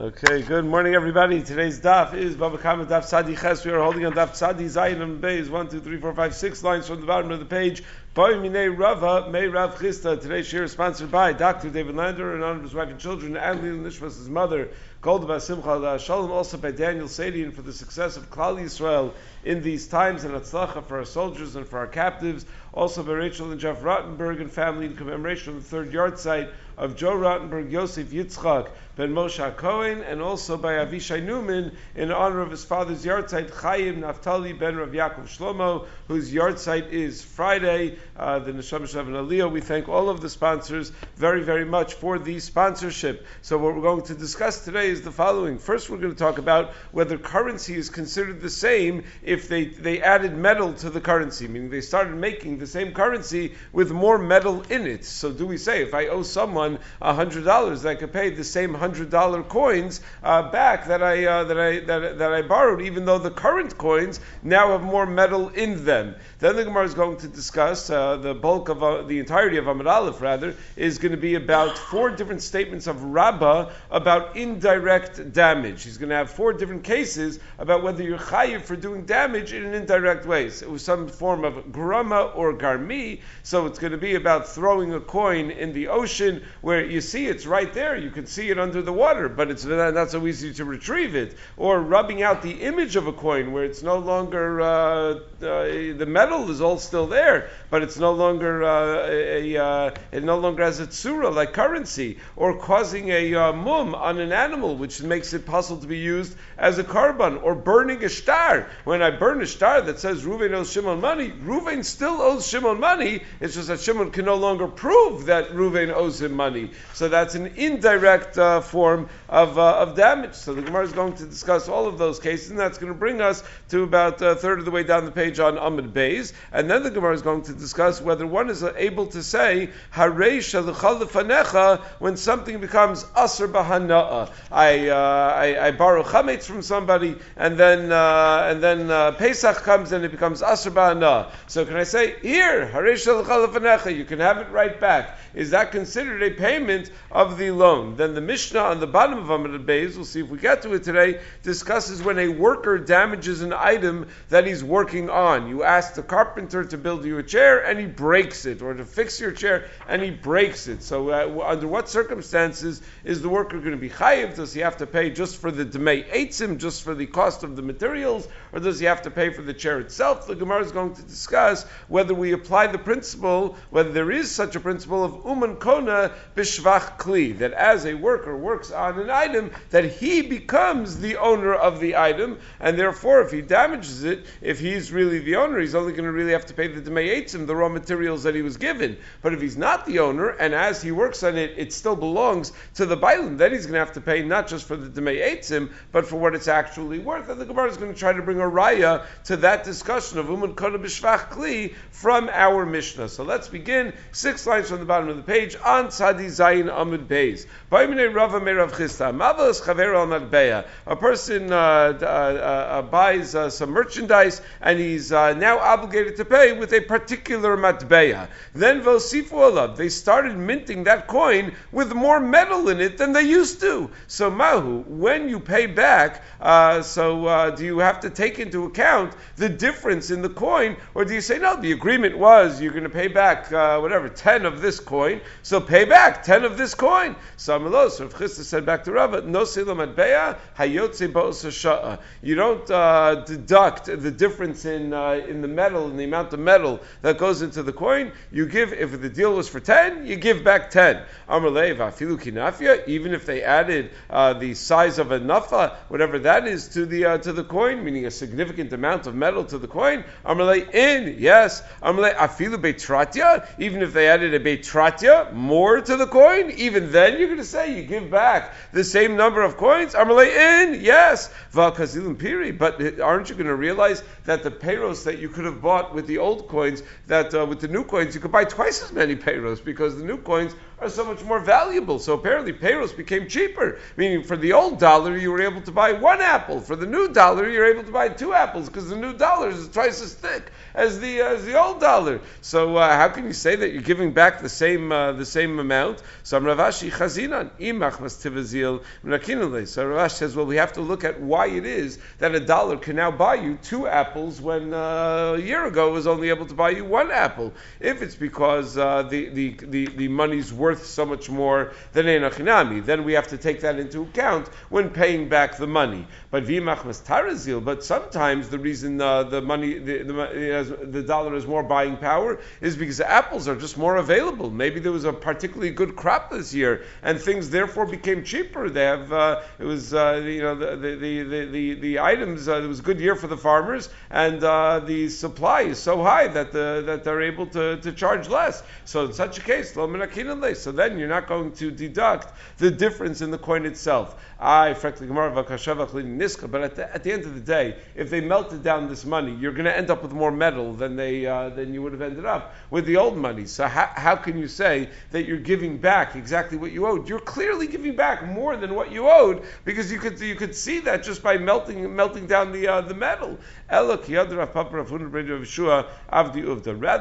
Okay, good morning, everybody. Today's daf is Baba Kama Daf Tzadi Ches. We are holding on Daf Tzadi Zayin and Beis, one, two, three, four, five, six lines from the bottom of the page. Rava, May Rav Chisda. Today's share is sponsored by Dr. David Lander and honor of his wife and children, and Lil Nishmosh's mother, called by Simcha Shalom, also by Daniel Sadian for the success of Klal Yisrael in these times, and Atzlacha for our soldiers and for our captives. Also by Rachel and Jeff Rottenberg and family in commemoration of the third yahrzeit of Joe Rottenberg, Yosef Yitzchak ben Moshe Cohen, and also by Avishai Newman in honor of his father's yahrzeit, Chaim Naftali ben Rav Yaakov Shlomo, whose yahrzeit is Friday, uh, the Neshama Shav and Aliyah. We thank all of the sponsors very, very much for the sponsorship. So what we're going to discuss today is the following. First, we're going to talk about whether currency is considered the same if they, they added metal to the currency, meaning they started making the same currency with more metal in it. So do we say if I owe someone hundred dollars, I could pay the same hundred dollar coins uh, back that I uh, that I that, that I borrowed, even though the current coins now have more metal in them. Then the Gemara is going to discuss uh, the bulk of uh, the entirety of Amud Aleph, rather, is going to be about four different statements of Rabbah about indirect damage. He's going to have four different cases about whether you're chayiv for doing damage in an indirect way. So it was some form of grama or garmi. So it's going to be about throwing a coin in the ocean where you see it's right there. You can see it under the water, but it's not so easy to retrieve it. Or rubbing out the image of a coin where it's no longer uh, uh, the metal is all still there, but it's no longer uh, a, uh, it no longer has a tsura like currency. Or causing a uh, mum on an animal, which makes it possible to be used as a korban. Or burning a star. When I burn a star that says Ruven owes Shimon money, Ruven still owes Shimon money. It's just that Shimon can no longer prove that Ruven owes him money. So that's an indirect uh, form of, uh, of damage. So the Gemara is going to discuss all of those cases, and that's going to bring us to about a third of the way down the page on Amid Beis. And then the Gemara is going to discuss whether one is able to say, when something becomes Asr Bahana'a. I, uh, I, I borrow chametz from somebody, and then, uh, and then uh, Pesach comes and it becomes Asr Bahana'a. So can I say, here, you can have it right back. Is that considered a payment of the loan? Then the Mishnah on the bottom of Amid Beis, we'll see if we get to it today, discusses when a worker damages an item that he's working on. You ask the carpenter to build you a chair and he breaks it, or to fix your chair and he breaks it. So, uh, under what circumstances is the worker going to be chayiv? Does he have to pay just for the demei eitzim, just for the cost of the materials, or does he have to pay for the chair itself? The Gemara is going to discuss whether we apply the principle, whether there is such a principle of uman kona bishvach kli, that as a worker works on an item, that he becomes the owner of the item, and therefore, if he damages it, if he's really the owner, he's only going to really have to pay the demei eitzim, the raw materials that he was given. But if he's not the owner, and as he works on it, it still belongs to the bailim, then he's going to have to pay not just for the demei eitzim, but for what it's actually worth. And the Gemara is going to try to bring a raya to that discussion of uman kona b'shvach kli from our Mishnah. So let's begin. Six lines from the bottom of the page on Tzadi Zayin Amud Beis. A person uh, uh, uh, buys uh, some merchandise and he's uh, now obligated to pay with a particular matbeya. Then vosifu alav. They started minting that coin with more metal in it than they used to. So mahu, when you pay back, uh, so do you have to take into account the difference in the coin, or do you say no? The agreement was you're going to pay back whatever ten of this coin, so pay back ten of this coin. So Amalos, Rav Chisda said back to Rava, no silam matbeya hayotze You don't uh, deduct the difference in uh, in the metal in the amount of metal that goes into the coin. You give if the deal was for ten, you give back ten. Amalei vafilu kinafia. Even if they added uh, the size of a nafa, whatever that is, to the uh, to the coin, meaning a significant amount of metal to the coin. Amalei in yes. Amalei afilu betratya. Even if they added a betratya more to the coin, even then you're going to say you give back the same number of coins. Amalei in yes. Val piri. But aren't you going to realize that the payros that you could have bought with the old coins, that uh, with the new coins you could buy twice as many payros because the new coins are so much more valuable. So apparently, payros became cheaper. Meaning, for the old dollar, you were able to buy one apple. For the new dollar, you're able to buy two apples because the new dollar is twice as thick as the as the old dollar. So uh, how can you say that you're giving back the same uh, the same amount? So Rav Ashi chazinan imach So Ravash says, well, we have to look at why it is that a dollar can now buy you two apples when uh, a year ago it was only able to buy you one apple. If it's because uh, the, the, the, the money's worth so much more than enachinami, then we have to take that into account when paying back the money. But vimach mastarazil, but sometimes the reason uh, the money the, the, the dollar has more buying power is because apples are just more available. Maybe there was a particularly good crop this year, and things therefore became cheaper. They have uh, it was uh, you know the the the the, the items. Uh, it was a good year for the farmers, and uh, the supply is so high that the that they're able to, to charge less. So in such a case, so then you're not going to deduct the difference in the coin itself. I frankly Gemara, Niska, but at the, at the end of the day, if they melted down this money, you're going to end up with more metal than they uh, than you would have ended up with the old money. So how, how can you say that you're giving back exactly what you owed? You're clearly giving back more than what you owed because you could you could see that just by melting melting down the uh, the metal. Rather,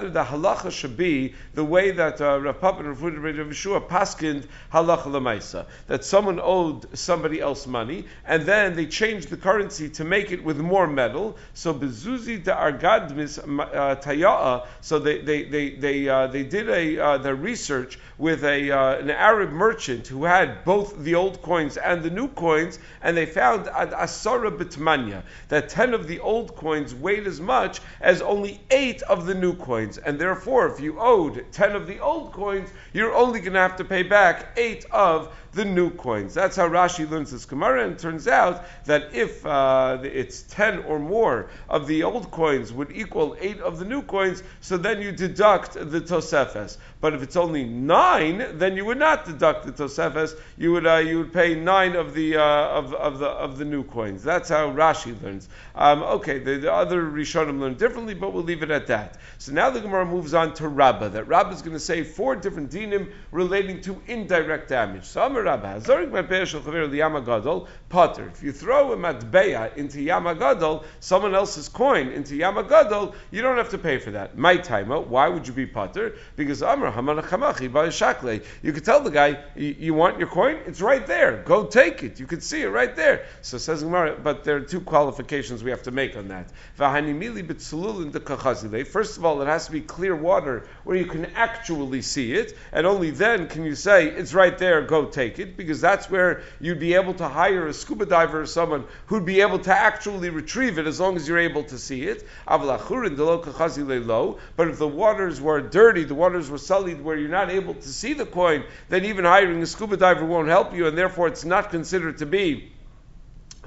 the halacha should be the way that uh, Rav Papa and Rav Yeshua paskind lemaisa that someone owed somebody else money and then they changed the currency to make it with more metal. So bezuzi de argadmis uh, taya'a. So they they they they, uh, they did a uh, their research with a uh, an Arab merchant who had both the old coins and the new coins, and they found ad asara bitmanya that ten of the old coins weighed as much as only eight of the new coins, and therefore, if you owed ten of the old coins, you're only going to have to pay back eight of the new coins. That's how Rashi learns this Gemara, and it turns out that if uh, it's 10 or more of the old coins would equal 8 of the new coins, so then you deduct the Tosefes. But if it's only 9, then you would not deduct the Tosefes, you would, uh, you would pay 9 of the, uh, of, of, the, of the new coins. That's how Rashi learns. Um, okay, the, the, other Rishonim learn differently, but we'll leave it at that. So now the Gemara moves on to Rabbah, that Rabbah is going to say four different dinim relating to indirect damage. Rabba, Zorik Matbeya Shel Chaver Potter. If you throw a Matbeya into Yama Gadol, someone else's coin into Yama Gadol, you don't have to pay for that. My timer, why would you be Potter? Because Amr Hamana Chamachi Shakle. You could tell the guy, you want your coin? It's right there. Go take it. You could see it right there. So says Gemara, but there are two qualifications we have to make on that. First of all, it has to be clear water where you can actually see it, and only then can you say, it's right there, go take take it because that's where you'd be able to hire a scuba diver or someone who'd be able to actually retrieve it as long as you're able to see it. But if the waters were dirty, the waters were sullied where you're not able to see the coin, then even hiring a scuba diver won't help you, and therefore it's not considered to be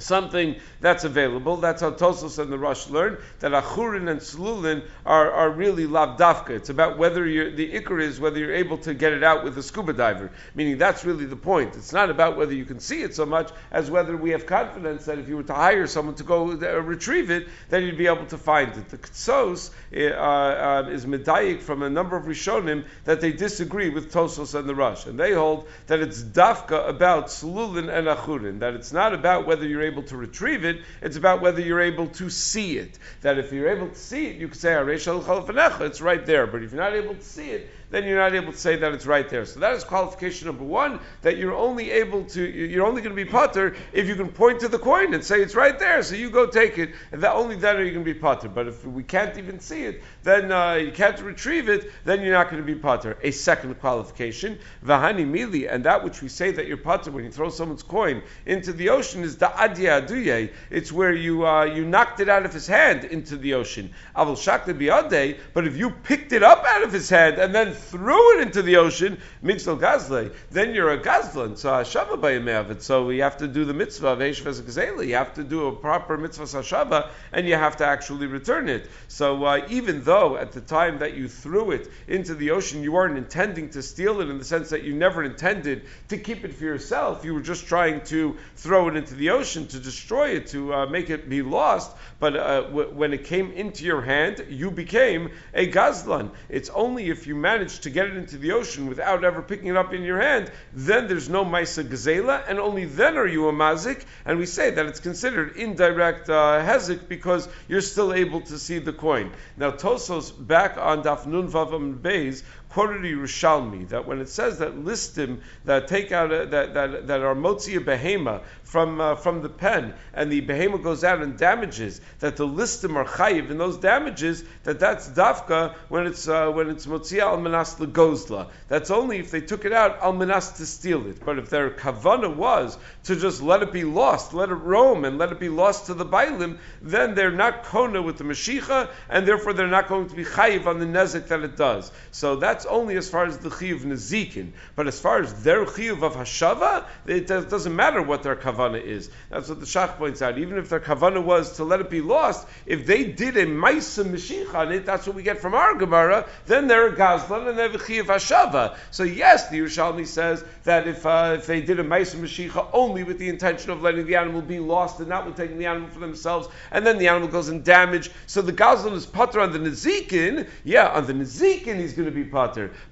something that's available. That's how Tosos and the Rosh learn that Achurin and Slulin are, are really lavdafka. It's about whether you're, the ikr is whether you're able to get it out with a scuba diver. Meaning that's really the point. It's not about whether you can see it so much as whether we have confidence that if you were to hire someone to go uh, retrieve it, then you'd be able to find it. The Ketzos uh, uh, is medayik from a number of Rishonim that they disagree with Tosos and the Rosh. And they hold that it's dafka about Slulin and Achurin, that it's not about whether you're able to retrieve it, it's about whether you're able to see it. That if you're able to see it, you can say, it's right there. But if you're not able to see it, then you're not able to say that it's right there. So that is qualification number one, that you're only able to, you're only going to be potter if you can point to the coin and say it's right there, so you go take it, and that only then are you going to be potter. But if we can't even see it, then uh, you can't retrieve it, then you're not going to be potter. A second qualification, vahani mili, and that which we say that you're potter when you throw someone's coin into the ocean is the adya aduye. It's where you uh, you knocked it out of his hand into the ocean. Avul shakle biade, but if you picked it up out of his hand and then threw it into the ocean, mitzvah gazle, then you're a gazlan. So hashava bayimavit. So we have to do the mitzvah of Eishvaz You have to do a proper mitzvah hashava, and you have to actually return it. So uh, even though at the time that you threw it into the ocean, you weren't intending to steal it in the sense that you never intended to keep it for yourself, you were just trying to throw it into the ocean to destroy it, to uh, make it be lost. But uh, w- when it came into your hand, you became a gazlan. It's only if you manage to get it into the ocean without ever picking it up in your hand, then there's no Maisa Gazela, and only then are you a Mazik, and we say that it's considered indirect uh, Hezik because you're still able to see the coin. Now, Tosos, back on Daf Nun Vavam Beis, quoted Yerushalmi that when it says that listim that take out a, that, that that are motzi a behema from uh, from the pen and the behema goes out and damages that the listim are chayiv and those damages that that's dafka when it's uh, when it's motzi al manas legozla. That's only if they took it out al manas to steal it. But if their kavana was to just let it be lost let it roam and let it be lost to the bailim then they're not kona with the mashicha and therefore they're not going to be chayiv on the nezik that it does. So that's that's only as far as the chiyuv nezikin. But as far as their chiyuv of hashava, it doesn't matter what their kavana is. That's what the Shach points out. Even if their kavana was to let it be lost, if they did a ma'isa meshich on it, that's what we get from our Gemara. Then they're a gazlan and they have a chiyuv hashava. So yes, the Yerushalmi says that if uh, if they did a ma'isa meshicha only with the intention of letting the animal be lost and not with taking the animal for themselves, and then the animal goes in damage, so the gazlan is putter on the nezikin. Yeah, on the nezikin he's going to be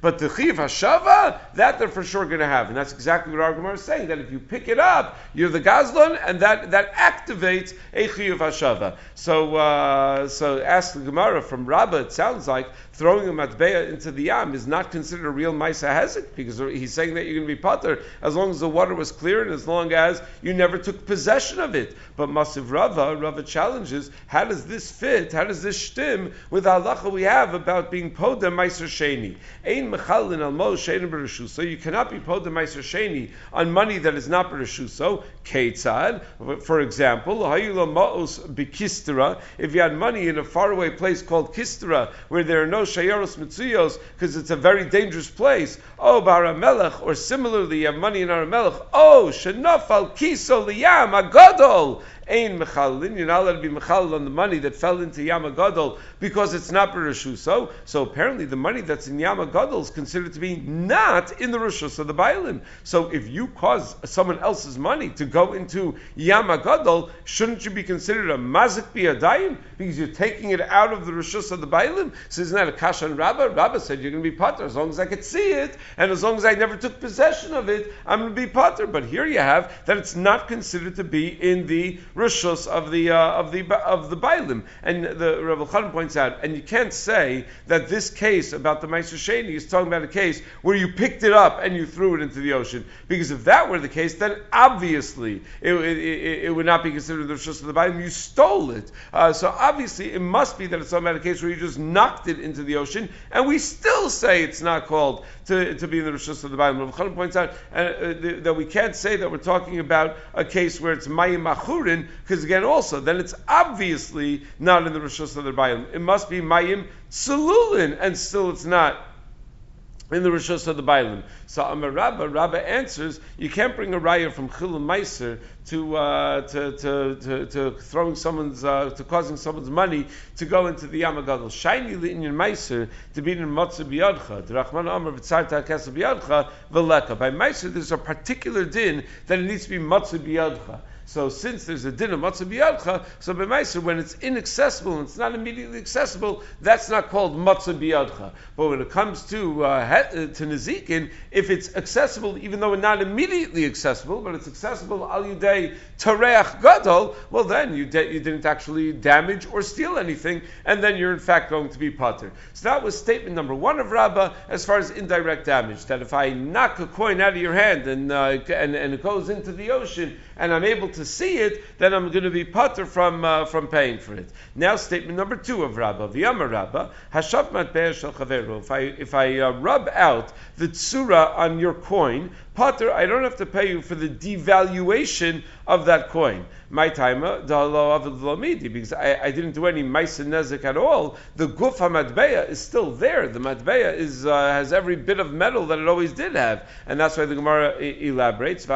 But the chiv hashava, that they're for sure going to have, and that's exactly what our Gemara is saying. That if you pick it up, you're the gazlan, and that that activates a chiv hashava. So uh, so ask the Gemara from Rabbah. It sounds like throwing a matbeya into the yam is not considered a real Maisa Hezek, because he's saying that you're going to be potter as long as the water was clear and as long as you never took possession of it. But Masiv Rava, Rava challenges, how does this fit, how does this stim with the halacha we have about being poda Meiser Sheni? Ein mechalin al mo sheni So you cannot be poda Meiser Sheni on money that is not So Ketzad, for example, hayula ma'os bikistera, if you had money in a faraway place called Kistera, where there are no shayaros mitzuyos because it's a very dangerous place. Oh, Baramelech, or similarly, you have money in Aramelech. Oh, shenafal kiso liyam agadol. Ein mechalin, you're not allowed to be mechalin on the money that fell into Yamagadol because it's not Bereshusho. So so apparently the money that's in Yamagadol is considered to be not in the Rishus of the Bailim. So if you cause someone else's money to go into Yamagadol, shouldn't you be considered a mazik biyadayim because you're taking it out of the Rishus of the Bailim? So isn't that a kasha and? Rabbah said you're going to be potter as long as I could see it and as long as I never took possession of it, I'm going to be potter. But here you have that it's not considered to be in the rishos of the uh, of the of the bailim. And the Rav Khan points out, and you can't say that this case about the Meiser Sheni is talking about a case where you picked it up and you threw it into the ocean. Because if that were the case, then obviously it, it, it, it would not be considered the rishos of the bailim. You stole it. Uh, so obviously it must be that it's talking about a case where you just knocked it into the ocean, and we still say it's not called to, to be in the rishos of the bailim. Rav Khan points out uh, uh, that we can't say that we're talking about a case where it's mayim machurin because again, also, then it's obviously not in the Rishos of the Bailim. It must be Mayim Tzululin, and still it's not in the Rishos of the Bailim. So Amar Rabba, Rabba answers, you can't bring a raya from Chilul Meiser to, uh, to, to, to, to, throwing someone's, uh, to causing someone's money to go into the Yamagadol. Shiny your Meiser to be in Matzah Biyadcha. The Rahman Amar V'tzarta Kesa Biyadcha V'leka. By Meiser, there's a particular din that it needs to be Matzah Biyadcha. So since there's a din of matzah biyadcha, so b'maiser when it's inaccessible and it's not immediately accessible, that's not called matzah biyadcha. But when it comes to uh, uh, to nezikin, if it's accessible, even though it's not immediately accessible, but it's accessible al yudei tareach gadol, well then you de- you didn't actually damage or steal anything, and then you're in fact going to be potter. So that was statement number one of Rabbah as far as indirect damage. That if I knock a coin out of your hand and uh, and, and it goes into the ocean and I'm able to see it, then I'm going to be putter from uh, from paying for it. Now, statement number two of Rabbah, V'yama Rabbah, Hashav matbe'er shel If I if I uh, rub out the tsura on your coin, Potter, I don't have to pay you for the devaluation of that coin. My timer, because I, I didn't do any maisa nezik at all. The guf hamadbeya is still there. The madbeya is uh, has every bit of metal that it always did have, and that's why the Gemara elaborates. Of.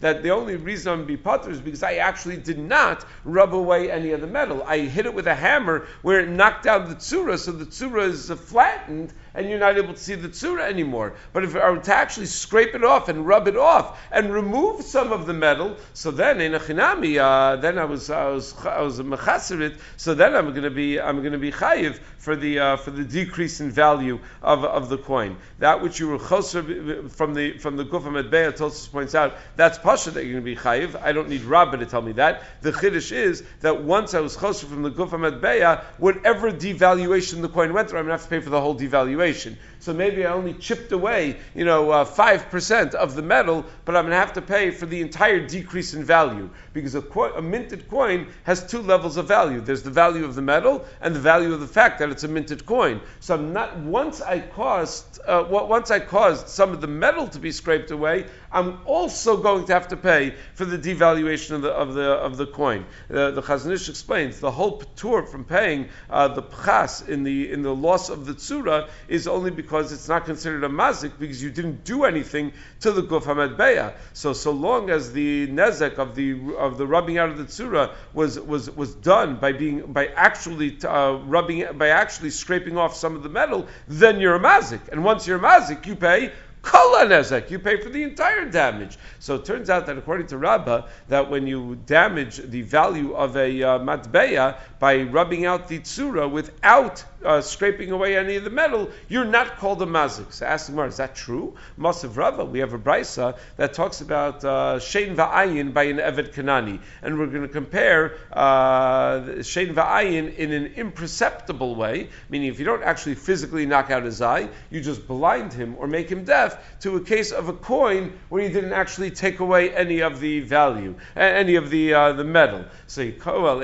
That the only reason I'm be potter is because I actually did not rub away any of the metal. I hit it with a hammer where it knocked down the tsura, so the tsura is flat flattened and you're not able to see the tzura anymore. But if I were to actually scrape it off and rub it off and remove some of the metal, so then in a chinami, uh, then I was I was I was a mechaserit, so then I'm going to be I'm going to be chayiv for the uh, for the decrease in value of, of the coin. That which you were choser from the from the Gufam Medbeya, Tosus points out that's pasha that you're going to be chayiv. I don't need Rabba to tell me that. The chiddush is that once I was choser from the Gufam Medbeya, whatever devaluation the coin went through, I'm going to have to pay for the whole devaluation evaluation. So maybe I only chipped away, you know, uh, five uh, percent of the metal, but I'm going to have to pay for the entire decrease in value because a, co- a minted coin has two levels of value. There's the value of the metal and the value of the fact that it's a minted coin. So I'm not once I caused uh, once I caused some of the metal to be scraped away, I'm also going to have to pay for the devaluation of the of the of the coin. Uh, the Chazon Ish explains the whole tour from paying uh, the pchas in the in the loss of the tzura is only because it's not considered a mazik because you didn't do anything to the guf hamed So so long as the nezek of the of the rubbing out of the tzura was was was done by being by actually uh, rubbing by actually scraping off some of the metal, then you're a mazik. And once you're a mazik, you pay Kala nezek, you pay for the entire damage. So it turns out that according to Rabbah, that when you damage the value of a uh, matbeya by rubbing out the tsura without uh, scraping away any of the metal, you're not called a mazik. So ask Gemara, is that true? Masav Rava, we have a brisa that talks about uh, va'ayin by an eved kanani, and we're going to compare uh, va'ayin in an imperceptible way, meaning if you don't actually physically knock out his eye, you just blind him or make him deaf, to a case of a coin where you didn't actually take away any of the value, any of the uh, the metal. So al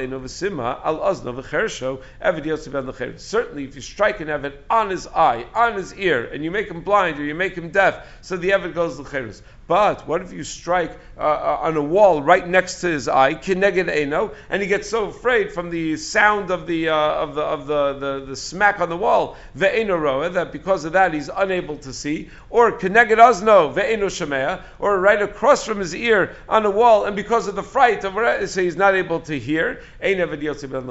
Certainly, if you strike an eved on his eye, on his ear, and you make him blind or you make him deaf, so the eved goes the l'cheres. But what if you strike uh, uh, on a wall right next to his eye, kineged eno, and he gets so afraid from the sound of the uh, of the of the, the, the smack on the wall, roa, that because of that he's unable to see, or kineged ozno ve'eno shemea, or right across from his ear on a wall, and because of the fright of so he's not able to hear. Ein eved yotze ben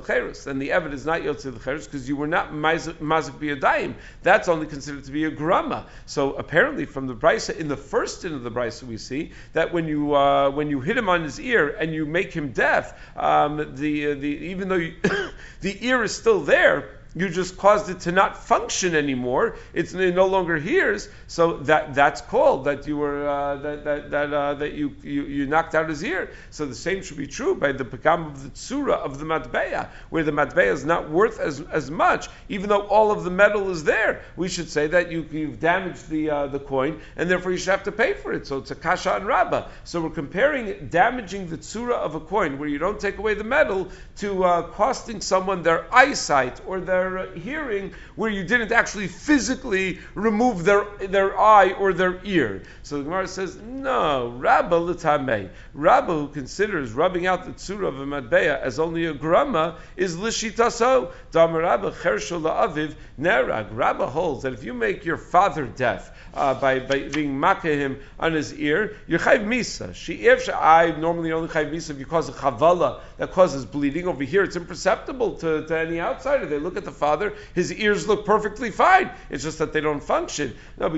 Then the eved is not yotze lecherus because you were not mazik biyadayim. That's only considered to be a grama. So apparently, from the brisa in the first in of the brisa we see that when you uh, when you hit him on his ear and you make him deaf, um, the the even though you, the ear is still there, you just caused it to not function anymore. It's, it no longer hears. So that that's called that you were uh, that that that, uh, that you, you you knocked out his ear. So the same should be true by the pekam of the tsura of the matbeya, where the matbeya is not worth as, as much, even though all of the metal is there. We should say that you, you've damaged the uh, the coin, and therefore you should have to pay for it. So it's a kasha and rabba. So we're comparing damaging the tsura of a coin, where you don't take away the metal, to uh, costing someone their eyesight or their their hearing where you didn't actually physically remove their, their eye or their ear. So the Gemara says, no, Rabba l'tamei. Rabba, who considers rubbing out the tzura of a madbeya as only a grama, is lishitaso. Damar Rabba chershol la'aviv nerag. Rabba holds that if you make your father deaf, uh, by, by being makkah him on his ear, you're chayv misa. She if I normally only chayv misa if you cause a chavala that causes bleeding. Over here, it's imperceptible to, to any outsider. They look at the father, his ears look perfectly fine. It's just that they don't function. No,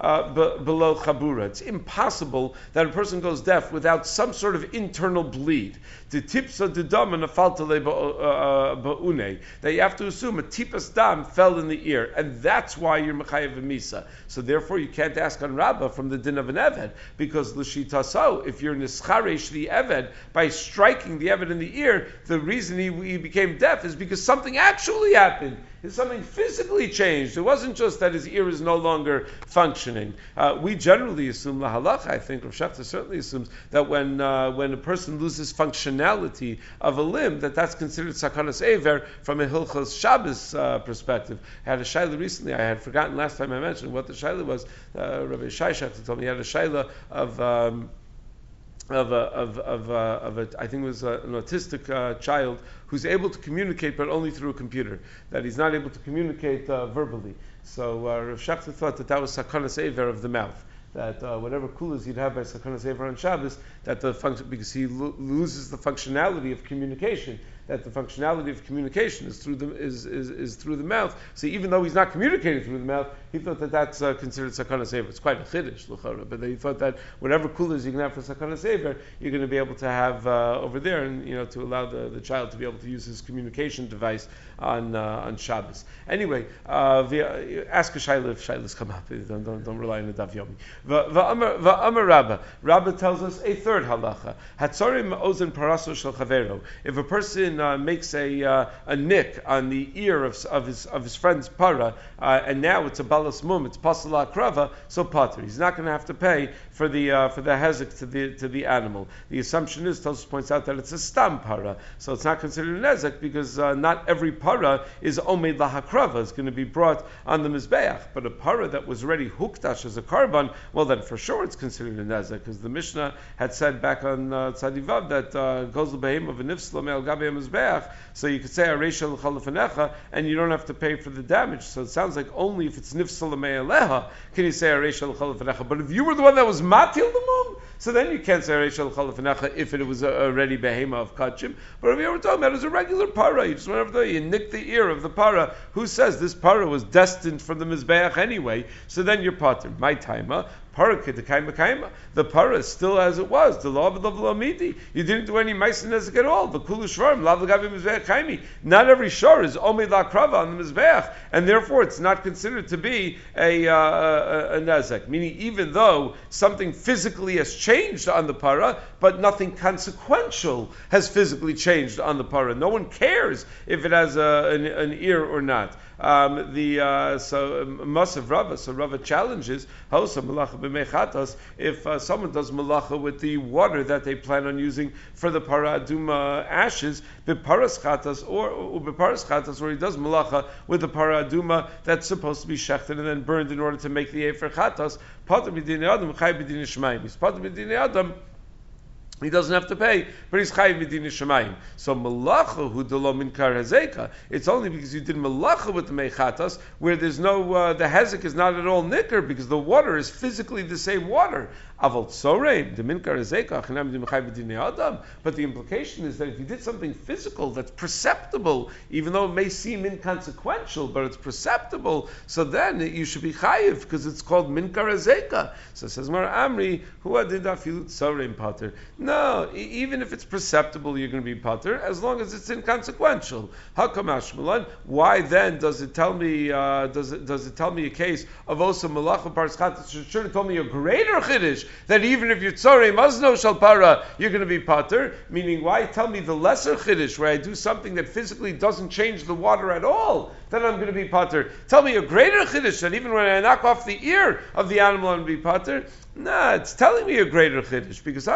uh, below chabura. It's impossible that a person goes deaf without some sort of internal bleed. The tipsa de dam and a faltale ba'une. That you have to assume a tipas dam fell in the ear, and that's why you're mechayev misa. So therefore, you can't ask on Rabbah from the din of an eved because l'shita so if you're nischaresh the eved by striking the eved in the ear, the reason he, he became deaf is because something actually happened something physically changed. It wasn't just that his ear is no longer functioning. Uh, we generally assume lahalach. I think Rav Schachter certainly assumes that when uh, when a person loses functionality of a limb, that that's considered sakanas aver from a hilchos Shabbos uh, perspective. I had a shaila recently. I had forgotten last time I mentioned what the shaila was. Uh, Rabbi Shai Schachter told me he had a shaila of. Um, of a, of, of, uh, of a, I think it was a, an autistic uh, child who's able to communicate but only through a computer, that he's not able to communicate uh, verbally. So uh, Rav Schachter thought that that was sakanas of the mouth. That uh, whatever kulas you'd have by sakanas aver on Shabbos, that the function because he lo- loses the functionality of communication, that the functionality of communication is through the is, is, is through the mouth. So even though he's not communicating through the mouth, he thought that that's uh, considered sakanas aver. It's quite a chiddush, but he thought that whatever kulas you can have for sakanas aver, you're going to be able to have uh, over there, and you know to allow the, the child to be able to use his communication device on uh, on Shabbos. Anyway, uh, via, ask a shayla if shaylas come up. Don't, don't, don't rely on the daf yomi. Va'amar Rabba. Rabba tells us a third halacha. Hatzorim ozen paraso shel chavero. If a person uh, makes a uh, a nick on the ear of, of his of his friend's para, uh, and now it's a balas mum, it's pasala krava, so pater. He's not going to have to pay for the uh, for the hezek to the to the animal. The assumption is, Tosus points out that it's a stam para, so it's not considered an ezek because uh, not every para is omed lahakrava. It's going to be brought on the mizbeach, but a para that was already huktash as a korban, well then for sure it's considered an ezek because the Mishnah had said back on uh, Tzadivav that uh, goes behem of a nifslam el gabe mizbeach, so you could say aresha l'chalafanecha, and you don't have to pay for the damage. So it sounds like only if it's nifslam eleha can you say aresha l'chalafanecha. But if you were the one that was matil the mum, so then you can't say aresha l'chalafanecha if it was already behema of kachim. But if you were talking about it as a regular para, you just went over there, you nicked the ear of the para. Who says this para was destined for the mizbeach anyway? So then you're pater. My timer. The para is still as it was. The law of the midi. You didn't do any meisin at all. The kulu shvarim lav Not every shor is omid lakrava on the mizbeach, and therefore it's not considered to be a, uh, a, a. Meaning, even though something physically has changed on the para, but nothing consequential has physically changed on the para. No one cares if it has a, an, an ear or not. Um, the uh, so um, Masav Rava, so Rava challenges Hosa Malacha b'mechatas if uh, someone does malacha with the water that they plan on using for the paraduma ashes, b'paras chatas or, b'paras chatas, or he does malacha with the paraduma that's supposed to be shechted and then burned in order to make the efer chatas. Pater b'dinei adam, chay adam he doesn't have to pay, but he's chayiv midin shemayim. So malacha hu delo min kar hazeka. It's only because you did malacha with the mechatas where there's no uh, the hezek is not at all nicker because the water is physically the same water. But the implication is that if you did something physical that's perceptible, even though it may seem inconsequential, but it's perceptible, so then you should be chayiv because it's called min kar hazeka. So says Mar Amri adid afilut tzorei pater. No, even if it's perceptible, you're going to be putter, as long as it's inconsequential. Hakamash Why then does it tell me? Uh, does it does it tell me a case of osa malacha parskata? Should have told me a greater chiddush that even if you're tzorei mazno shalpara, you're going to be putter. Meaning, why tell me the lesser chiddush where I do something that physically doesn't change the water at all? Then I'm going to be putter. Tell me a greater chiddush that even when I knock off the ear of the animal, I'm going to be putter. Nah, it's telling me a greater chiddush because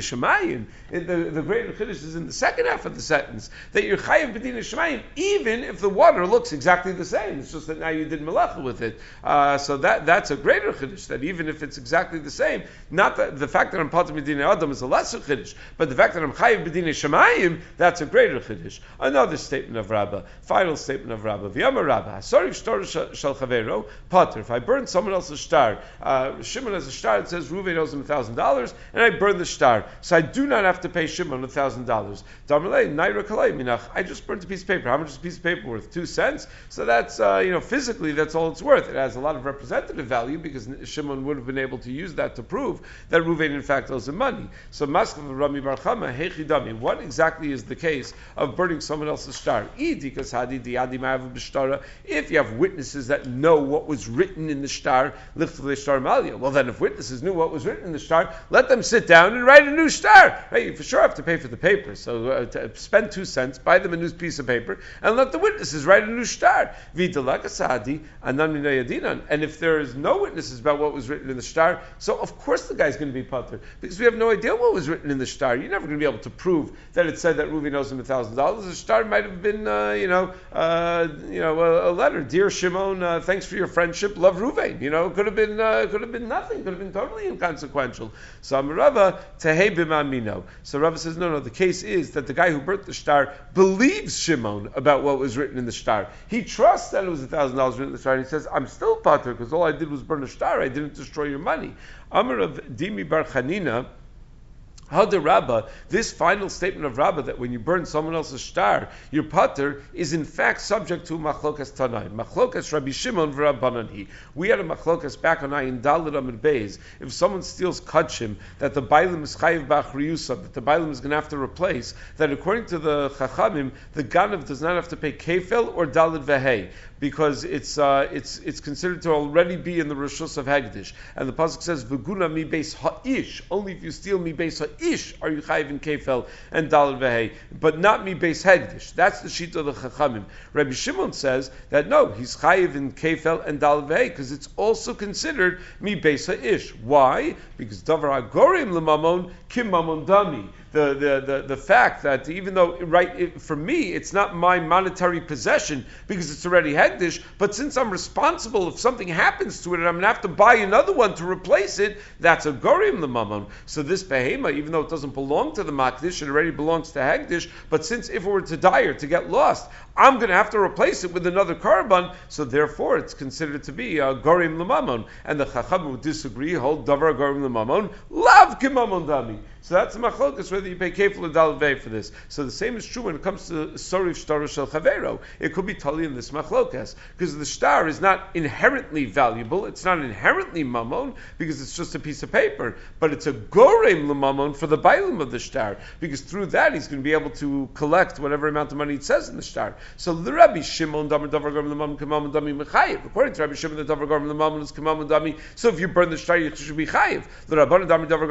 shemayim. The the greater chiddush is in the second half of the sentence that you're chayiv b'din shemayim even if the water looks exactly the same. It's just that now you did malacha with it. Uh, so that that's a greater chiddush that even if it's exactly the same, not that the fact that I'm pater b'din adam is a lesser chiddush, but the fact that I'm chayiv b'din shemayim that's a greater chiddush. Another statement of Rabbah, final statement of Rabbah. V'yamar Rabbah, shtor shel chavero pater. If I burn someone else's star, uh, Shimon has a star that says Ruven owes him a thousand dollars, and I burn the star, so I do not have to pay Shimon a thousand dollars. I just burnt a piece of paper. How much is a piece of paper worth? Two cents. So that's uh, you know physically that's all it's worth. It has a lot of representative value because Shimon would have been able to use that to prove that Ruven in fact owes him money. So Maskav Rami bar Chama Hechidami. What exactly is the case of burning someone else's star? If you have witnesses that know what was written in the star, well then if witnesses knew what was written in the star, let them sit down and write a new star. Right? You for sure have to pay for the paper, so uh, spend two cents, buy them a new piece of paper, and let the witnesses write a new star. And if there is no witnesses about what was written in the star, so of course the guy's going to be putter because we have no idea what was written in the star. You're never going to be able to prove that it said that Ruby knows him a thousand dollars. The star might have been, uh, you know, uh, you know, a, a, letter, dear Shimon, uh, thanks for your friendship, love Ruvain. You know, could have been, uh, could have been nothing, could have been totally inconsequential. So Amarava tehei b'mamino. So Rava says, no, no. The case is that the guy who burnt the star believes Shimon about what was written in the star. He trusts that it was a thousand dollars written in the star, and he says, I'm still pater because all I did was burn a star. I didn't destroy your money. Amar of Dimi Bar Chanina Hada Rabba, this final statement of Rabba that when you burn someone else's star, your putter is in fact subject to machlokas tanai. Machlokas Rabbi Shimon v'Rabbanan We had a machlokas back on Ayin Dalit Amid Beis. If someone steals kachim, that the bailim is chayiv b'achriyusa, that the bailim is going to have to replace, that according to the chachamim, the ganav does not have to pay kefel or dalit vehei because it's uh, it's it's considered to already be in the rishus of Hagdish. And the pasuk says, "V'guna mi beis ha'ish." Only if you steal mi beis ha'ish are you chayiv in kefel and dalad vehei, but not mi beis Hagdish. That's the sheet of the chachamim. Rabbi Shimon says that no, he's chayiv in kefel and dalad vehei because it's also considered mi beis ha'ish. Why? Because davar agorim lemamon kim mamon dami the, the, the, the fact that even though, right, it, for me, it's not my monetary possession because it's already hegdish, but since I'm responsible if something happens to it and I'm going to have to buy another one to replace it, that's a gorim the mammon. So this behema, even though it doesn't belong to the makdish, it already belongs to hegdish, but since if it were to die or to get lost, I'm going to have to replace it with another korban, so therefore it's considered to be a gorim lemamon. And the chacham would disagree, hold davar gorim lemamon, lav dami. So that's machlokas whether you pay kefil or dalvei for this. So the same is true when it comes to sorif shtar shel chavero. It could be totally in this machlokas because the star is not inherently valuable. It's not inherently mammon because it's just a piece of paper, but it's a gorem lemamon for the bailim of the star because through that he's going to be able to collect whatever amount of money it says in the star. So the Rabbi Shimon davar davar gorem lemamon kamam dami mechayiv. According to Rabbi Shimon, the davar gorem lemamon is kamam dami. So if you burn the star, you should be chayiv. The Rabban davar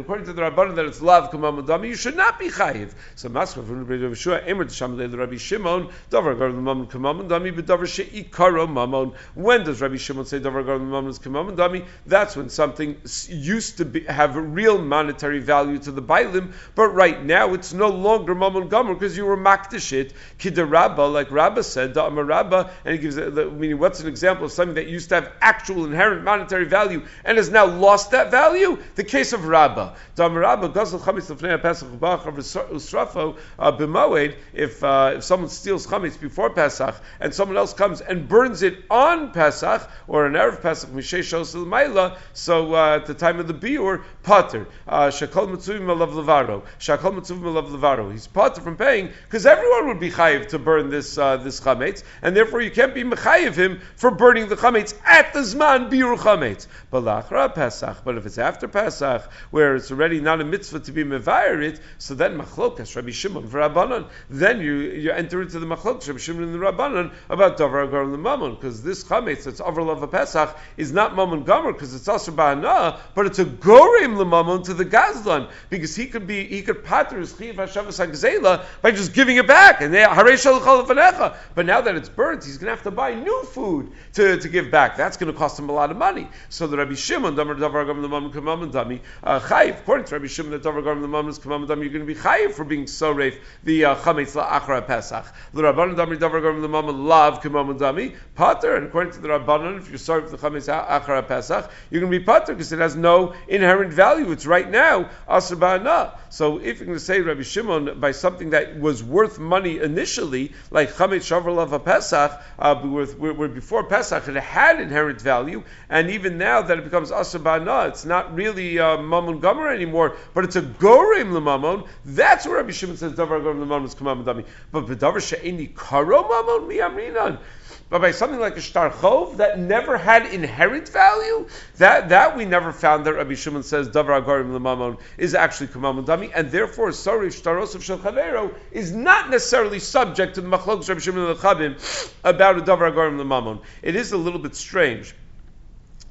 according to the Rabbanan that it's lav kumam dami, you should not be chayiv. So Maskva from the Rabbi Yeshua, Emer the Rabbi Shimon, davar gar mamon kumam dami, but davar sheikaro mamon. When does Rabbi Shimon say davar gar mamon is kumam dami? That's when something used to be, have real monetary value to the bailim, but right now it's no longer mamon gomer because you were makdish it. Kidarabba, like Rabba said, the Rabba, and he gives, the, meaning what's an example of something that used to have actual inherent monetary value and is now lost that value? The case of Rabba. Uh. If uh, if someone steals chametz before Pesach and someone else comes and burns it on Pesach or an erev Pesach Mishay Shos Maila, so uh, at the time of the biur Potter Shakol Mitzuvim Alav Levaro Shakol Mitzuvim Alav Levaro. He's Potter from paying because everyone would be chayiv to burn this uh, this chametz, and therefore you can't be mechayiv him for burning the chametz at the zman biur chametz. Pesach, but if it's after Pesach, where it's already not a mitzvah to be mevayer it, so then machlokas Rabbi Shimon for Rabbanon, then you, you enter into the machlokas Rabbi Shimon and the Rabbanon about davar the mammon, because this chametz that's over of a Pesach is not mammon gomer because it's also ba'ana, but it's a gorim lemamon to the gazlan because he could be he could pater his chiv hashavas hagzela by just giving it back and they but now that it's burnt, he's going to have to buy new food to, to give back. That's going to cost him a lot of money. So the Rabbi Shimon, davar davar agar the mammon dami. Uh, chayiv, according to Rabbi Shimon, that Dover Garam the Mamnas Kamam Dami, you're going to be chayiv for being so reif the uh, chametz la'achra Pesach. The Rabbanon Dami Dover Garam the Mamman lav Kamam Dami pater, and according to the Rabbanon, if you're sorry for the chametz achra Pesach, you're going to be pater because it has no inherent value. It's right now asr So if you're going to say Rabbi Shimon by something that was worth money initially, like chametz shavar lav Pesach, uh, where before Pesach it had inherent value, and even now that it becomes it's not really uh, mammon gomer anymore, but it's a gorim lemamon. That's where Rabbi Shimon says davar gorim lemamon is kamam dami. But bedavar she'eni karo mamon mi amrinan. But by something like a shtar chov that never had inherent value, that that we never found that Rabbi Shimon says davar agorim lemamon is actually kamam dami, and therefore sorry shtaros of shel is not necessarily subject to the machlokes Rabbi Shimon and about a davar agorim lemamon. It is a little bit strange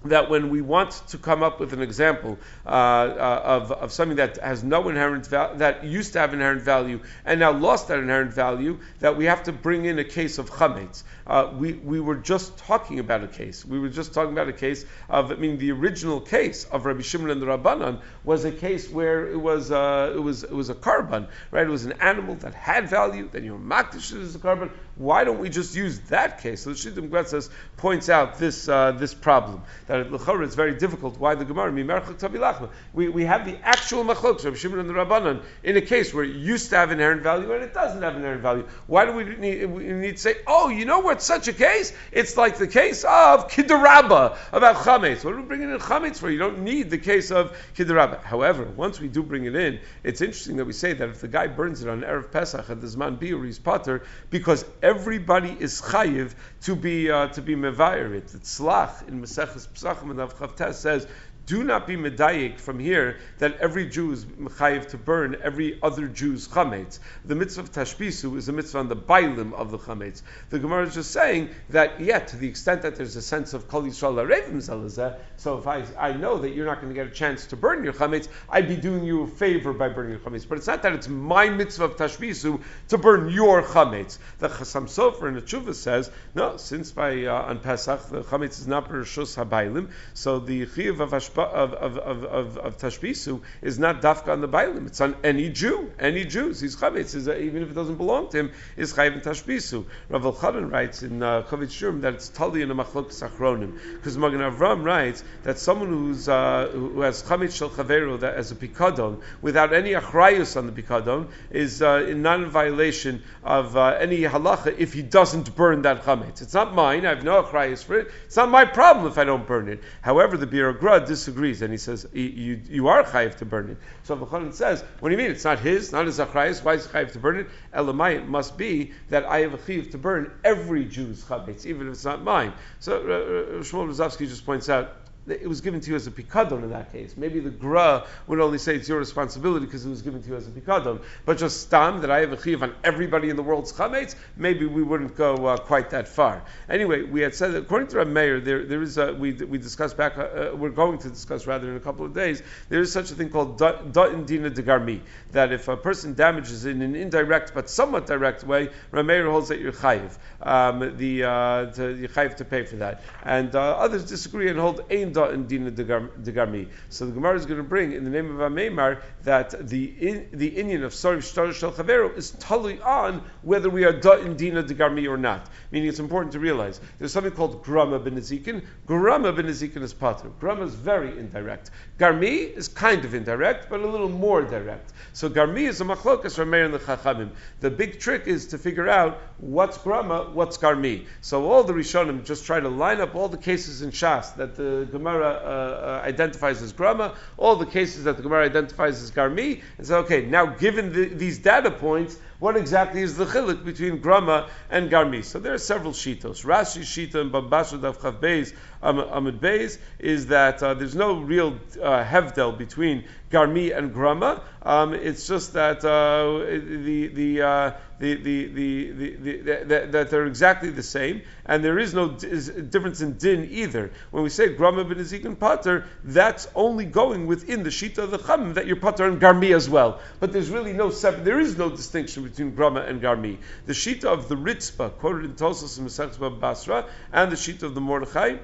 that when we want to come up with an example uh, uh, of, of something that has no inherent value, that used to have inherent value and now lost that inherent value, that we have to bring in a case of chametz. Uh, we, we were just talking about a case. We were just talking about a case of, I mean, the original case of Rabbi Shimon and the Rabbanan was a case where it was, uh, it was, it was a korban, right? It was an animal that had value, then you were makdish as a korban. Why don't we just use that case? So the Shitah Mekubetzes points out this, uh, this problem. That that it's very difficult. Why the Gemara? We, we have the actual machlok, Rabbi Shimon and the Rabbanan, in a case where it used to have inherent value and it doesn't have inherent value. Why do we need, we need to say, oh, you know what's such a case? It's like the case of Kidarabba, about Chametz. What are we bringing in Chametz for? You don't need the case of Kidarabba. However, once we do bring it in, it's interesting that we say that if the guy burns it on Erev Pesach at the Zman Biur, he's because everybody is chayiv to be uh, to be mevayer it. It's slach in Maseches Pesachim and Avchavtes says do not be medayik from here that every Jew is mechayiv to burn every other Jew's chametz. The mitzvah of tashbisu is a mitzvah on the bailim of the chametz. The Gemara is just saying that, yeah, to the extent that there's a sense of kol yisrael zelazeh, so if I, I know that you're not going to get a chance to burn your chametz, I'd be doing you a favor by burning your chametz. But it's not that it's my mitzvah of tashbisu to burn your chametz. The Chasam Sofer in the Tshuva says, no, since by uh, on Pesach the chametz is not bereshus habaylim, so the chiyuv of of, of, of, of, of Tashbisu is not dafka on the Bailim. It's on any Jew. Any Jews. He's Chavetz. Even if it doesn't belong to him, is Chayiv in Tashbisu. Rav Elchanan writes in uh, Kovetz Shiurim that it's Tali in a Machlok Sachronim. Because Magen Avram writes that someone who's, uh, who has Chametz Shel Chaveru that as a Pikadon, without any Achrayus on the Pikadon, is uh, in non-violation of uh, any halacha if he doesn't burn that Chametz. It's not mine. I have no Achrayus for it. It's not my problem if I don't burn it. However, the Biur HaGra disagrees, and he says you, you are chayiv to burn it. So Chanan says, what do you mean? It's not his, not his achrayis. Why is chayiv to burn it? Elamai must be that I have a chayiv to burn every Jew's chametz, even if it's not mine. So uh, Shmuel Rozovsky just points out it was given to you as a pikadon in that case. Maybe the gra would only say it's your responsibility because it was given to you as a pikadon. But just stam that I have a chiv on everybody in the world's chametz, maybe we wouldn't go uh, quite that far. Anyway, we had said that according to Rab Meir, there, there is a, we, we discussed back, uh, uh, we're going to discuss rather in a couple of days, there is such a thing called da'in dina de garmi, that if a person damages in an indirect but somewhat direct way, Rab Meir holds that you're chayiv, um, the, uh, to, you're chayiv to pay for that. And uh, others disagree and hold ein degarmi. So the Gemara is going to bring in the name of Ameimar that the in, the Indian of Sarif Shtar Shel Chavero is totally on whether we are da in dina degarmi or not. Meaning it's important to realize there's something called grama ben Ezekin. Grama ben Ezekin is pater. Grama is very indirect. Garmi is kind of indirect, but a little more direct. So garmi is a machlokas from Meir and the Chachamim. The big trick is to figure out what's grama, what's garmi. So all the Rishonim just try to line up all the cases in Shas that the Gemara Gemara uh, uh, identifies as Grama, all the cases that the Gemara identifies as Garmi, and say, okay, now given the, these data points, what exactly is the chilik between Grama and Garmi? So there are several shitos. Rashi Shita and Babasha Dav Chav Beis Amid Beis is that uh, there's no real uh, hevdel between Garmi and Grama. Um, it's just that uh, the the, uh, the, the, the, the, the, that they're exactly the same, and there is no difference in din either. When we say Grama Ezekiel Pater, that's only going within the Shita of the Chum that you're Pater and Garmi as well. But there's really no separate, there is no distinction between Grama and Garmi. The sheet of the Ritzpah, quoted in Tosos and Basra, and the sheet of the Mordechai,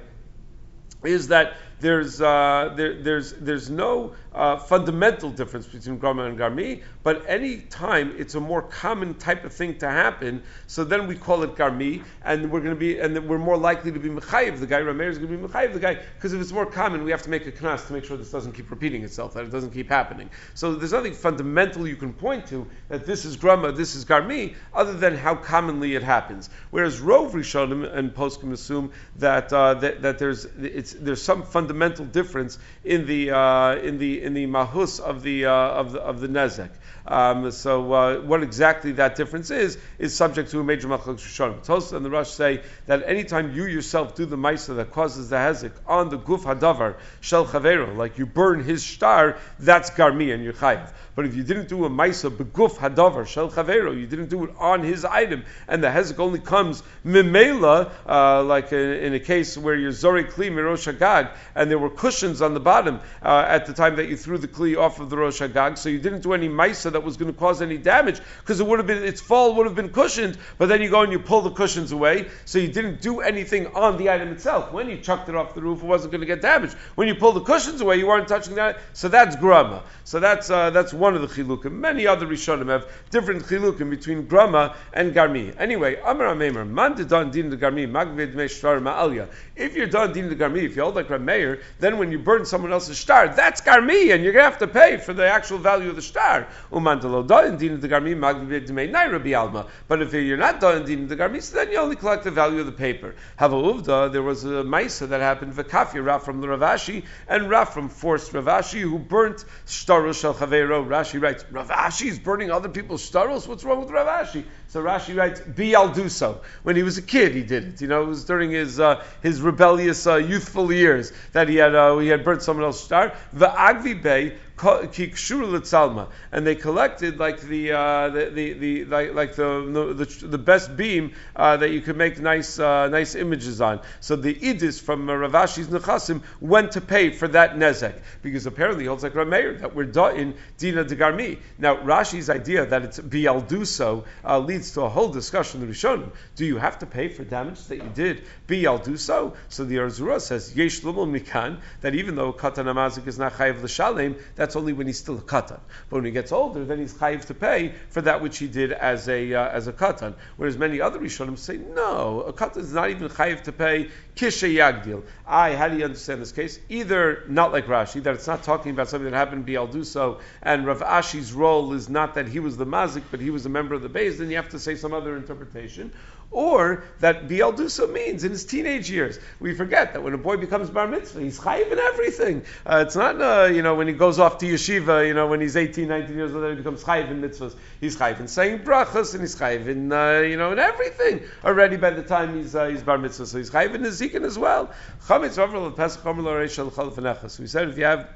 is that there's, uh, there, there's, there's no uh, fundamental difference between Grama and Garmi, but any time it's a more common type of thing to happen, so then we call it Garmi, and we're going to be, and we're more likely to be Mechayiv the guy. Rameir is going to be Mechayiv the guy, because if it's more common, we have to make a knas to make sure this doesn't keep repeating itself, that it doesn't keep happening. So there's nothing fundamental you can point to that this is Grama, this is Garmi, other than how commonly it happens. Whereas Rov Rishonim and Poskim assume that, uh, that, that there's, there's some fundamental difference in the, uh, in the in the mahus of the uh, of the of the nezek. Um, so uh, what exactly that difference is is subject to a major machlok rishonim. Tosa and the Rosh say that anytime you yourself do the ma'isa that causes the hezek on the guf hadavar shel chavero, like you burn his star, that's garmi and you're chayav. But if you didn't do a ma'isa beguf hadavar shel chavero, you didn't do it on his item, and the hezek only comes mimela, uh, like in, a case where you're zori kli mirosh and there were cushions on the bottom uh, at the time that you threw the kli off of the rosh so you didn't do any ma'isa that was going to cause any damage because it would have been its fall would have been cushioned, but then you go and you pull the cushions away, so you didn't do anything on the item itself. When you chucked it off the roof, it wasn't going to get damaged. When you pull the cushions away, you weren't touching that. So that's grama. So that's uh, that's one of the chilukim. Many other rishonim have different chilukim between grama and garmi. Anyway, Amar Ameimar, man din the garmi magvid me ma'alya. If you're done din the garmi, if you hold like Rameir, then when you burn someone else's star, that's garmi, and you're gonna have to pay for the actual value of the star. Umantalo But if you're not done din the garmi, so then you only collect the value of the paper. Have a uvda. There was a maisa that happened v'kafir Rafram the Rav Ashi and Rafram forced Rav Ashi who burnt shtaros shel chavero. Rashi writes Rav Ashi is burning other people's shtaros. What's wrong with Rav Ashi? So Rashi writes, "Be I'll do so." When he was a kid, he did it. You know, it was during his uh, his rebellious uh, youthful years that he had uh, he had burnt someone else's star. The Agvi Bey and they collected like the uh, the, the, the like, like the, the, the best beam uh, that you could make nice uh, nice images on. So the idis from Rav Ashi's Nechasim went to pay for that nezek because apparently holds like Rameir that we're in Dina de Garmi. Now Rashi's idea that it's bial do so uh, leads to a whole discussion in Rishonim. Do you have to pay for damage that you did? Bial do so. So the Arzura says Yesh Mikan that even though Katan Amazik is not chayiv l'shalem, that's only when he's still a katan. But when he gets older, then he's chayiv to pay for that which he did as a uh, as a katan. Whereas many other rishonim say no, a katan is not even chayiv to pay kisha yagdil. I, how do you understand this case? Either not like Rashi, that it's not talking about something that happened, be do so, and Rav Ashi's role is not that he was the mazik, but he was a member of the base, then you have to say some other interpretation or that Bieldusa means in his teenage years. We forget that when a boy becomes bar mitzvah, he's chayiv in everything. Uh, it's not, uh, you know, when he goes off to yeshiva, you know, when he's 18, 19 years old, he becomes chayiv in mitzvahs. He's chayiv in saying brachas, and he's chayiv in, uh, you know, in everything already by the time he's, uh, he's bar mitzvah. So he's chayiv in Nezikin as well. We said if you have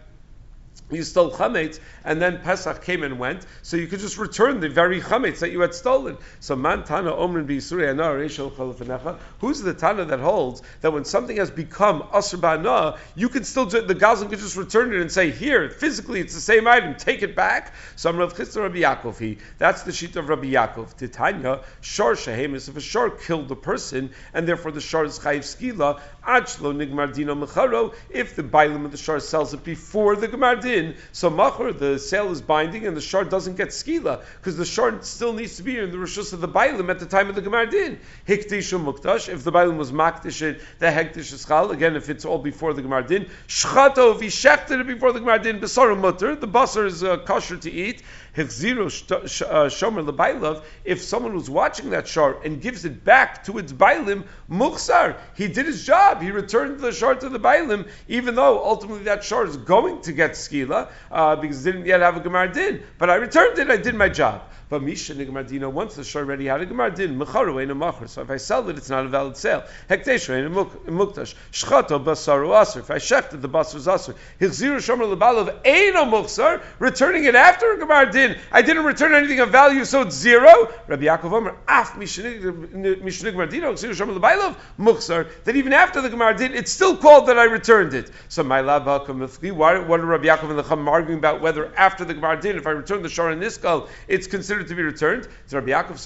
you stole chametz, and then Pesach came and went, so you could just return the very chametz that you had stolen. So man tana omrin b'yisuri Who's the tana that holds that when something has become asr ba'ana, you can still the gazan could just return it and say, here, physically it's the same item, take it back. So Rabbi Yaakov, that's the sheet of Rabbi Yaakov. Titanya shor shehemis if a shor killed the person, and therefore the shor is chayiv skila achlo. If the bailim of the shor sells it before the gemar din in, so machor, the sale is binding and the shard doesn't get skila, because the shard still needs to be in the rishus of the bailim at the time of the gemar din. Hiktishu muktash, if the bailim was maktish the hektish is chal, again, if it's all before the gemar din. Shchato, if he shechted it before the gemar din, besar mutter, the basar is uh, kosher to eat. Hechziru uh, shomer lebailov, if someone was watching that shard and gives it back to its bailim, muksar, he did his job. He returned the shard to the bailim, even though ultimately that shard is going to get skila uh, because it didn't yet have a gemar din. But I returned it. I did my job. But Misha Nigmardino, once the shor already had a Gemar din, Mecharu ain't a Machar. So if I sell it, it's not a valid sale. Hektesh ain't a Muktash. Shchato Basaru Asr. If I shechted, the Basar is Asr. Hilziru Shomer Lebalov ain't a Muksar. Returning it after a Gemar din. I didn't return anything of value, so it's zero. Rabbi Yaakov Omer, Af Misha Nigmardino, Hilziru Shomer Lebalov, Muksar. That even after the Gemar din, it's still called that I returned it. So my Lava Kamifki, what are Rabbi Yaakov and the Chum arguing about whether after the Gemar din, if I return the Shor in Niskal, it's considered considered to be returned. It's Rabbi Yaakov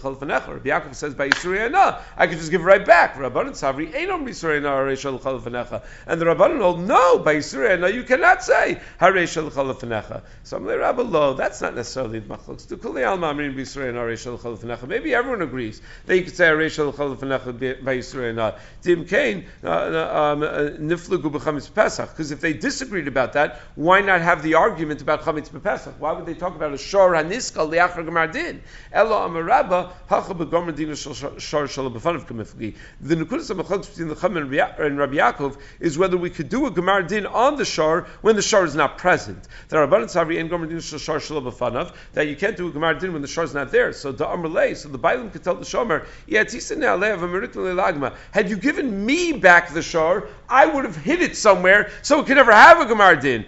Chalfanecha. Rabbi says by Yisuri I can just give it right back. Rabbanan Savri Ein Om Yisuri Anar Shel Chalfanecha. And the Rabbanan hold no by Yisuri you cannot say Hare Shel Chalfanecha. Some the Rabbi Lo that's not necessarily the machlokes. To Kuli Al Mamrin Yisuri Anar Shel. Maybe everyone agrees that you could say Hare Shel by Yisuri. Dim Kain uh, uh, um, Niflugu B'Chametz Pesach. Because if they disagreed about that, why not have the argument about Chametz Pesach? Why would they talk about a shor haniska liachar gemar din. Elo amarabba hacha begomer din shor shalom b'fanav kamifli. The nekudas of between the Chum and Rabbi Yaakov is whether we could do a gemar din on the shor when the shor is not present. There are abundant savri and gomer din shor shalom b'fanav that you can't do a gemar din when the shor is not there. So the amarlei, so the Bailim could tell the shomer, had you given me back the shor, I would have hid it somewhere so it could never have a gemar din.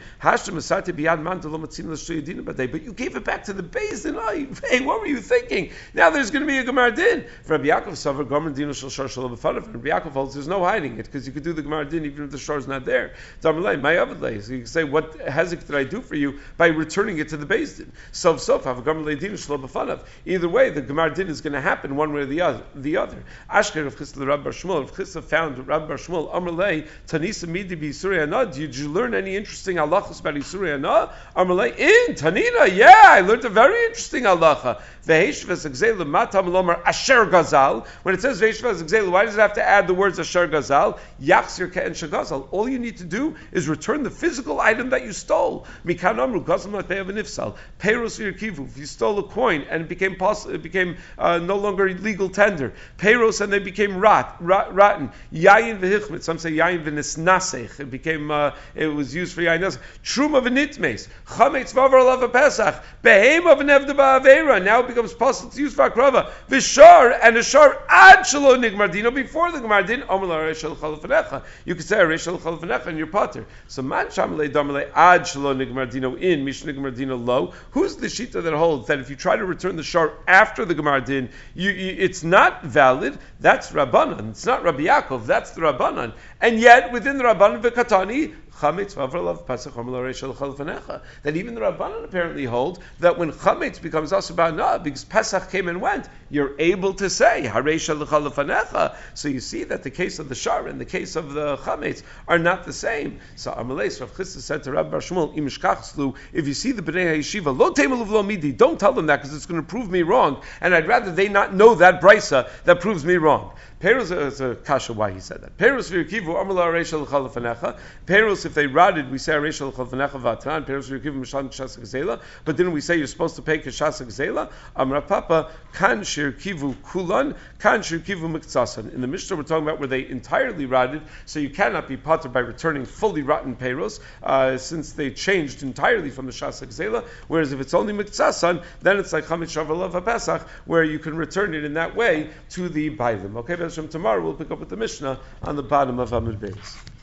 But you gave it back to the base. And oh, hey, what were you thinking? Now there's going to be a Gemar Din. Rabbi Yaakov, Savar Gomer Dino Shal Shar Shal Rabbi Yaakov holds there's no hiding it because you could do the Gemar Din even if the Shar is not there. Damalei, my Avadlei. So you can say, what hezek did I do for you by returning it to the base din? So, so, have a Gomer Dino Shal Either way, the Gemar Din is going to happen one way or the other. The other. Ashker of Chisda Rabbi Shmuel. If Chisda found Rabbi Shmuel, Amalei, Tanisa Midi Bi Did you learn any interesting halachas about Isurei Anah? Amalei, in Tanina, yeah, I learned a very interesting halacha. Veheshvas Exelu Matam Lomar Asher Gazal. When it says Veheshvas Exelu, why does it have to add the words Asher Gazal? Yachzir Ke'en Shagazal. All you need to do is return the physical item that you stole. Mikan Amru Gazal Matpeyav Nifsal. Peiros Kivu. If you stole a coin and it became poss- it became uh, no longer legal tender. Peiros and they became rot, rat rotten. Yayin Vehichmet. Some say Yayin V'nisnasech. It became uh, it was used for Yayin Truma V'nitmes. Chametz Vavar Alav Pesach. Behem of Nevdeba Avera. Now it becomes possible to use for akrava. Vishar and a shar ad shalo nigmardino before the gemardin omer reshel chalfanecha. You could say reshel chalfanecha in your potter. So man shamle damale ad shalo nigmardino in mish nigmardino low. Who's the shita that holds that if you try to return the shar after the gemardin, you, you, it's not valid? That's rabbanan. It's not Rabbi Yaakov. That's the rabbanan. And yet within the rabbanan v'katani pasach That even the Rabbanan apparently hold that when chametz becomes asubana, because Pesach came and went, you're able to say hareisha So you see that the case of the shar and the case of the chametz are not the same. So Amalei Rav Chisda said to Rabbi Shmuel, if you see the bnei Yeshiva, lo lo midi, don't tell them that because it's going to prove me wrong, and I'd rather they not know that brisa that proves me wrong. Perus is a kasha why he said that. Perus v'yukivu amala reishal l'chalafanecha. Perus, if they rotted, we say reishal l'chalafanecha vatran. Perus v'yukivu mishlan kshasa gzela. But didn't we say you're supposed to pay kshasa gzela? Amra papa kan shir kivu kulan kan shir kivu miktsasan. In the Mishnah, we're talking about where they entirely rotted, so you cannot be potter by returning fully rotten perus, uh, since they changed entirely from the shasa gzela. Whereas if it's only miktsasan, then it's like chamit shavalav pesach, where you can return it in that way to the bailim. Okay. From tomorrow we'll pick up with the Mishnah on the bottom of Amud Beis.